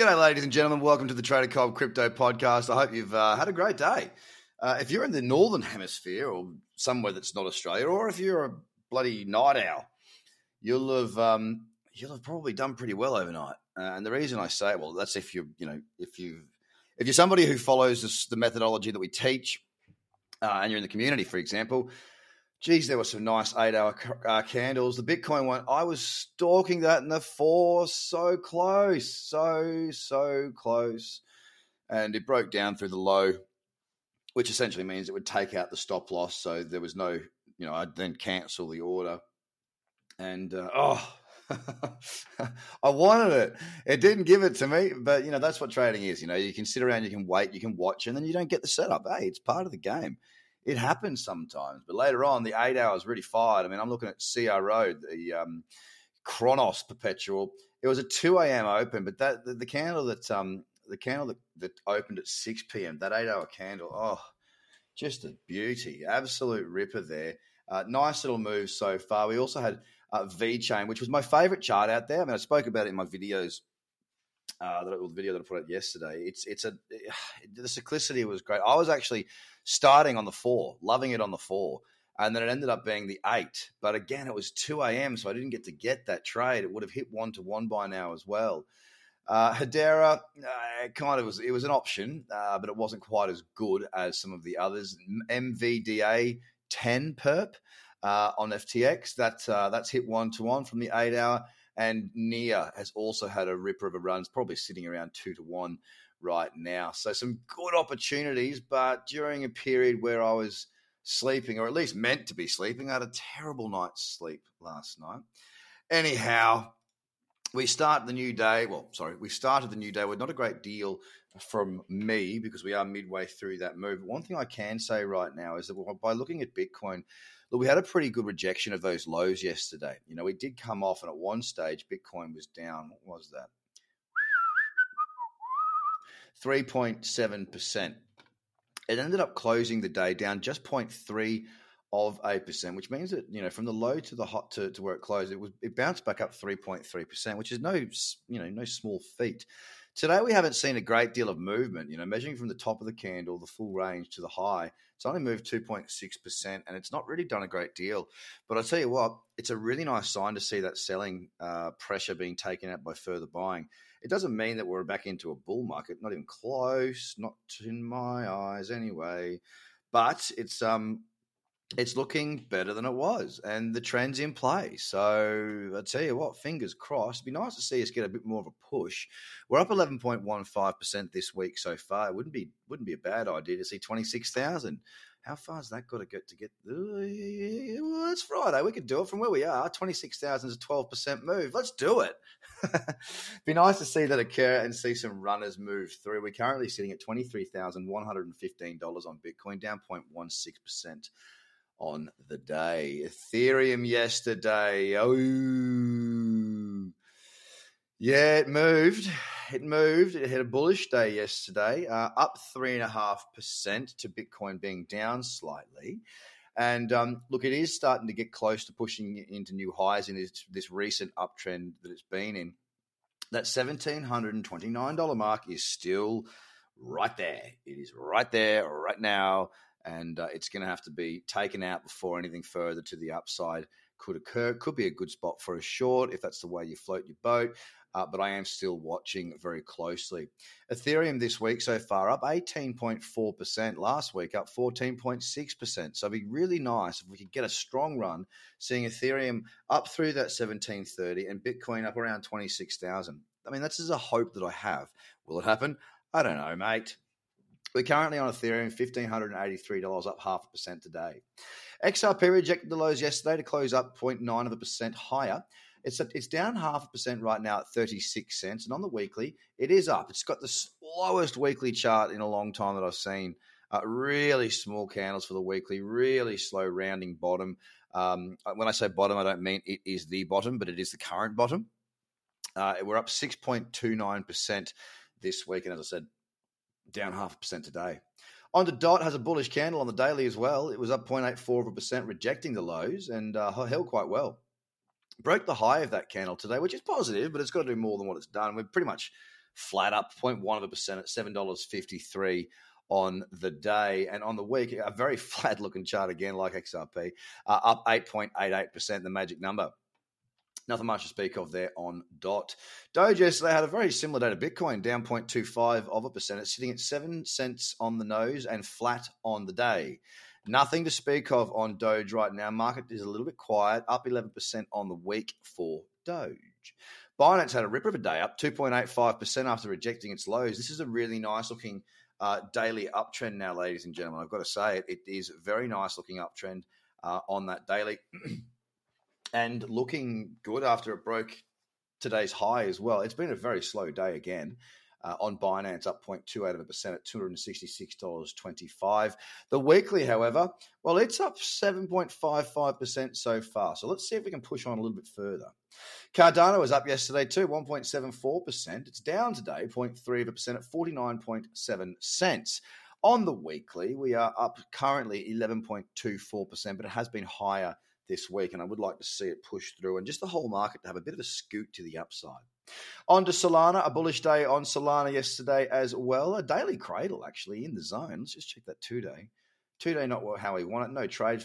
G'day, ladies and gentlemen. Welcome to the Trader Cobb Crypto Podcast. I hope you've uh, had a great day. Uh, if you're in the Northern Hemisphere or somewhere that's not Australia, or if you're a bloody night owl, you'll have um, you'll have probably done pretty well overnight. Uh, and the reason I say, well, that's if you you know if you if you're somebody who follows this, the methodology that we teach, uh, and you're in the community, for example, geez, there were some nice eight hour uh, candles. The Bitcoin one, I was stalking that in the four, so close, so, so close. And it broke down through the low, which essentially means it would take out the stop loss. So there was no, you know, I'd then cancel the order. And uh, oh, I wanted it. It didn't give it to me, but you know that's what trading is. You know, you can sit around, you can wait, you can watch, and then you don't get the setup. Hey, it's part of the game it happens sometimes. But later on, the eight hours really fired. I mean, I'm looking at CRO, the um, Cronos Perpetual. It was a 2 a.m. open, but that the, the candle that um, the candle that, that opened at 6 p.m. That eight hour candle, oh, just a beauty, absolute ripper there. Uh, nice little move so far. We also had uh, VeChain, which was my favorite chart out there. I mean, I spoke about it in my videos uh, the, video that I put out yesterday. It's it's a the cyclicity was great. I was actually starting on the four, loving it on the four, and then it ended up being the eight. But again, it was two a.m., so I didn't get to get that trade. It would have hit one to one by now as well. Uh, Hedera, uh, kind of was it was an option, uh, but it wasn't quite as good as some of the others. MVDA ten perp uh, on FTX that uh, that's hit one to one from the eight hour. And NEAR has also had a ripper of a run. It's probably sitting around two to one right now. So some good opportunities, but during a period where I was sleeping, or at least meant to be sleeping, I had a terrible night's sleep last night. Anyhow, we start the new day. Well, sorry, we started the new day with not a great deal from me because we are midway through that move. One thing I can say right now is that by looking at Bitcoin, look, we had a pretty good rejection of those lows yesterday. You know, we did come off, and at one stage, Bitcoin was down. What was that? 3.7%. It ended up closing the day down just 0.3 of 8%, which means that, you know, from the low to the hot to, to where it closed, it was it bounced back up 3.3%, which is no, you know, no small feat. Today we haven't seen a great deal of movement. You know, measuring from the top of the candle, the full range to the high, it's only moved 2.6%, and it's not really done a great deal. But I tell you what, it's a really nice sign to see that selling uh, pressure being taken out by further buying. It doesn't mean that we're back into a bull market, not even close, not in my eyes anyway. But it's um it's looking better than it was, and the trend's in play. So I tell you what, fingers crossed. It'd be nice to see us get a bit more of a push. We're up eleven point one five percent this week so far. It wouldn't be wouldn't be a bad idea to see twenty six thousand. How far's that got to get to get? well, it's Friday. We could do it from where we are. Twenty six thousand is a twelve percent move. Let's do it. be nice to see that occur and see some runners move through. We're currently sitting at twenty three thousand one hundred and fifteen dollars on Bitcoin, down 0.16 percent on the day. Ethereum yesterday. Oh, yeah, it moved. It moved. It had a bullish day yesterday, uh, up 3.5% to Bitcoin being down slightly. And um, look, it is starting to get close to pushing into new highs in this, this recent uptrend that it's been in. That $1,729 mark is still right there. It is right there, right now and uh, it's going to have to be taken out before anything further to the upside could occur. Could be a good spot for a short if that's the way you float your boat. Uh, but I am still watching very closely. Ethereum this week so far up 18.4%, last week up 14.6%. So it'd be really nice if we could get a strong run, seeing Ethereum up through that 1730 and Bitcoin up around 26,000. I mean, that's just a hope that I have. Will it happen? I don't know, mate. We're currently on Ethereum, $1,583, up half a percent today. XRP rejected the lows yesterday to close up 0.9 of a percent higher. It's, a, it's down half a percent right now at 36 cents. And on the weekly, it is up. It's got the slowest weekly chart in a long time that I've seen. Uh, really small candles for the weekly, really slow rounding bottom. Um, uh, when I say bottom, I don't mean it is the bottom, but it is the current bottom. Uh, we're up 6.29% this week. And as I said, down half a percent today. On the Dot has a bullish candle on the daily as well. It was up 0.84 of a percent, rejecting the lows and uh, held quite well. Broke the high of that candle today, which is positive, but it's got to do more than what it's done. We're pretty much flat up 0.1 of a percent at $7.53 on the day. And on the week, a very flat looking chart again, like XRP, uh, up 8.88%, the magic number. Nothing much to speak of there on dot. Doge yesterday had a very similar day to Bitcoin, down 0.25 of a percent. It's sitting at 7 cents on the nose and flat on the day. Nothing to speak of on Doge right now. Market is a little bit quiet, up 11% on the week for Doge. Binance had a ripper of a day, up 2.85% after rejecting its lows. This is a really nice looking uh, daily uptrend now, ladies and gentlemen. I've got to say it, it is very nice looking uptrend uh, on that daily and looking good after it broke today's high as well. It's been a very slow day again uh, on Binance, up 0.28 of a percent at $266.25. The weekly, however, well, it's up 7.55% so far. So let's see if we can push on a little bit further. Cardano was up yesterday too, 1.74%. It's down today, 0.3 of a percent at 49.7 cents. On the weekly, we are up currently 11.24%, but it has been higher this week, and I would like to see it push through and just the whole market to have a bit of a scoot to the upside. On to Solana, a bullish day on Solana yesterday as well. A daily cradle actually in the zone. Let's just check that two day. Two day, not how we want it. No trade.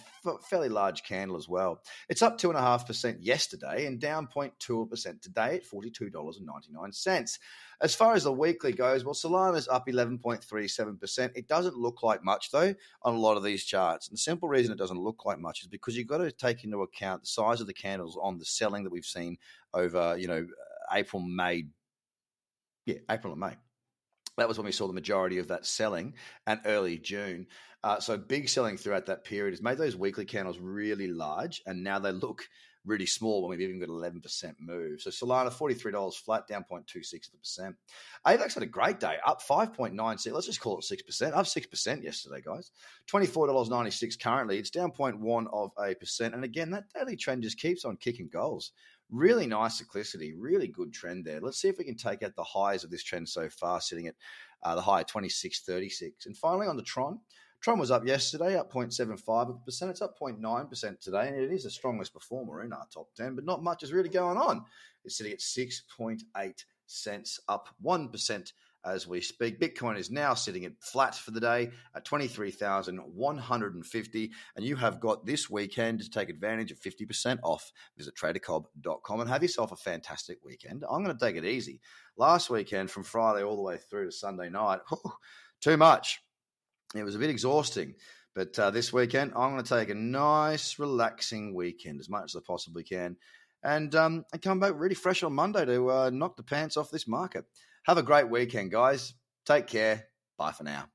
Fairly large candle as well. It's up 2.5% yesterday and down 0.2% today at $42.99. As far as the weekly goes, well, Solana's up 11.37%. It doesn't look like much, though, on a lot of these charts. And the simple reason it doesn't look like much is because you've got to take into account the size of the candles on the selling that we've seen over, you know, April, May. Yeah, April and May. That was when we saw the majority of that selling and early June. Uh, so big selling throughout that period has made those weekly candles really large, and now they look really small when we've even got 11% move. So Solana, $43 flat, down 0.26%. AVAX had a great day, up 5.96. Let's just call it 6%, up 6% yesterday, guys. $24.96 currently. It's down 0.1 of a percent. And again, that daily trend just keeps on kicking goals. Really nice cyclicity, really good trend there. Let's see if we can take out the highs of this trend so far, sitting at uh, the high 26.36. And finally on the Tron, Tron was up yesterday, up 0.75%. It's up 0.9% today, and it is the strongest performer in our top 10, but not much is really going on. It's sitting at 6.8 cents, up 1% as we speak. Bitcoin is now sitting at flat for the day at 23,150. And you have got this weekend to take advantage of 50% off. Visit tradercobb.com and have yourself a fantastic weekend. I'm going to take it easy. Last weekend, from Friday all the way through to Sunday night, whew, too much. It was a bit exhausting. But uh, this weekend, I'm going to take a nice, relaxing weekend as much as I possibly can. And, um, and come back really fresh on Monday to uh, knock the pants off this market. Have a great weekend, guys. Take care. Bye for now.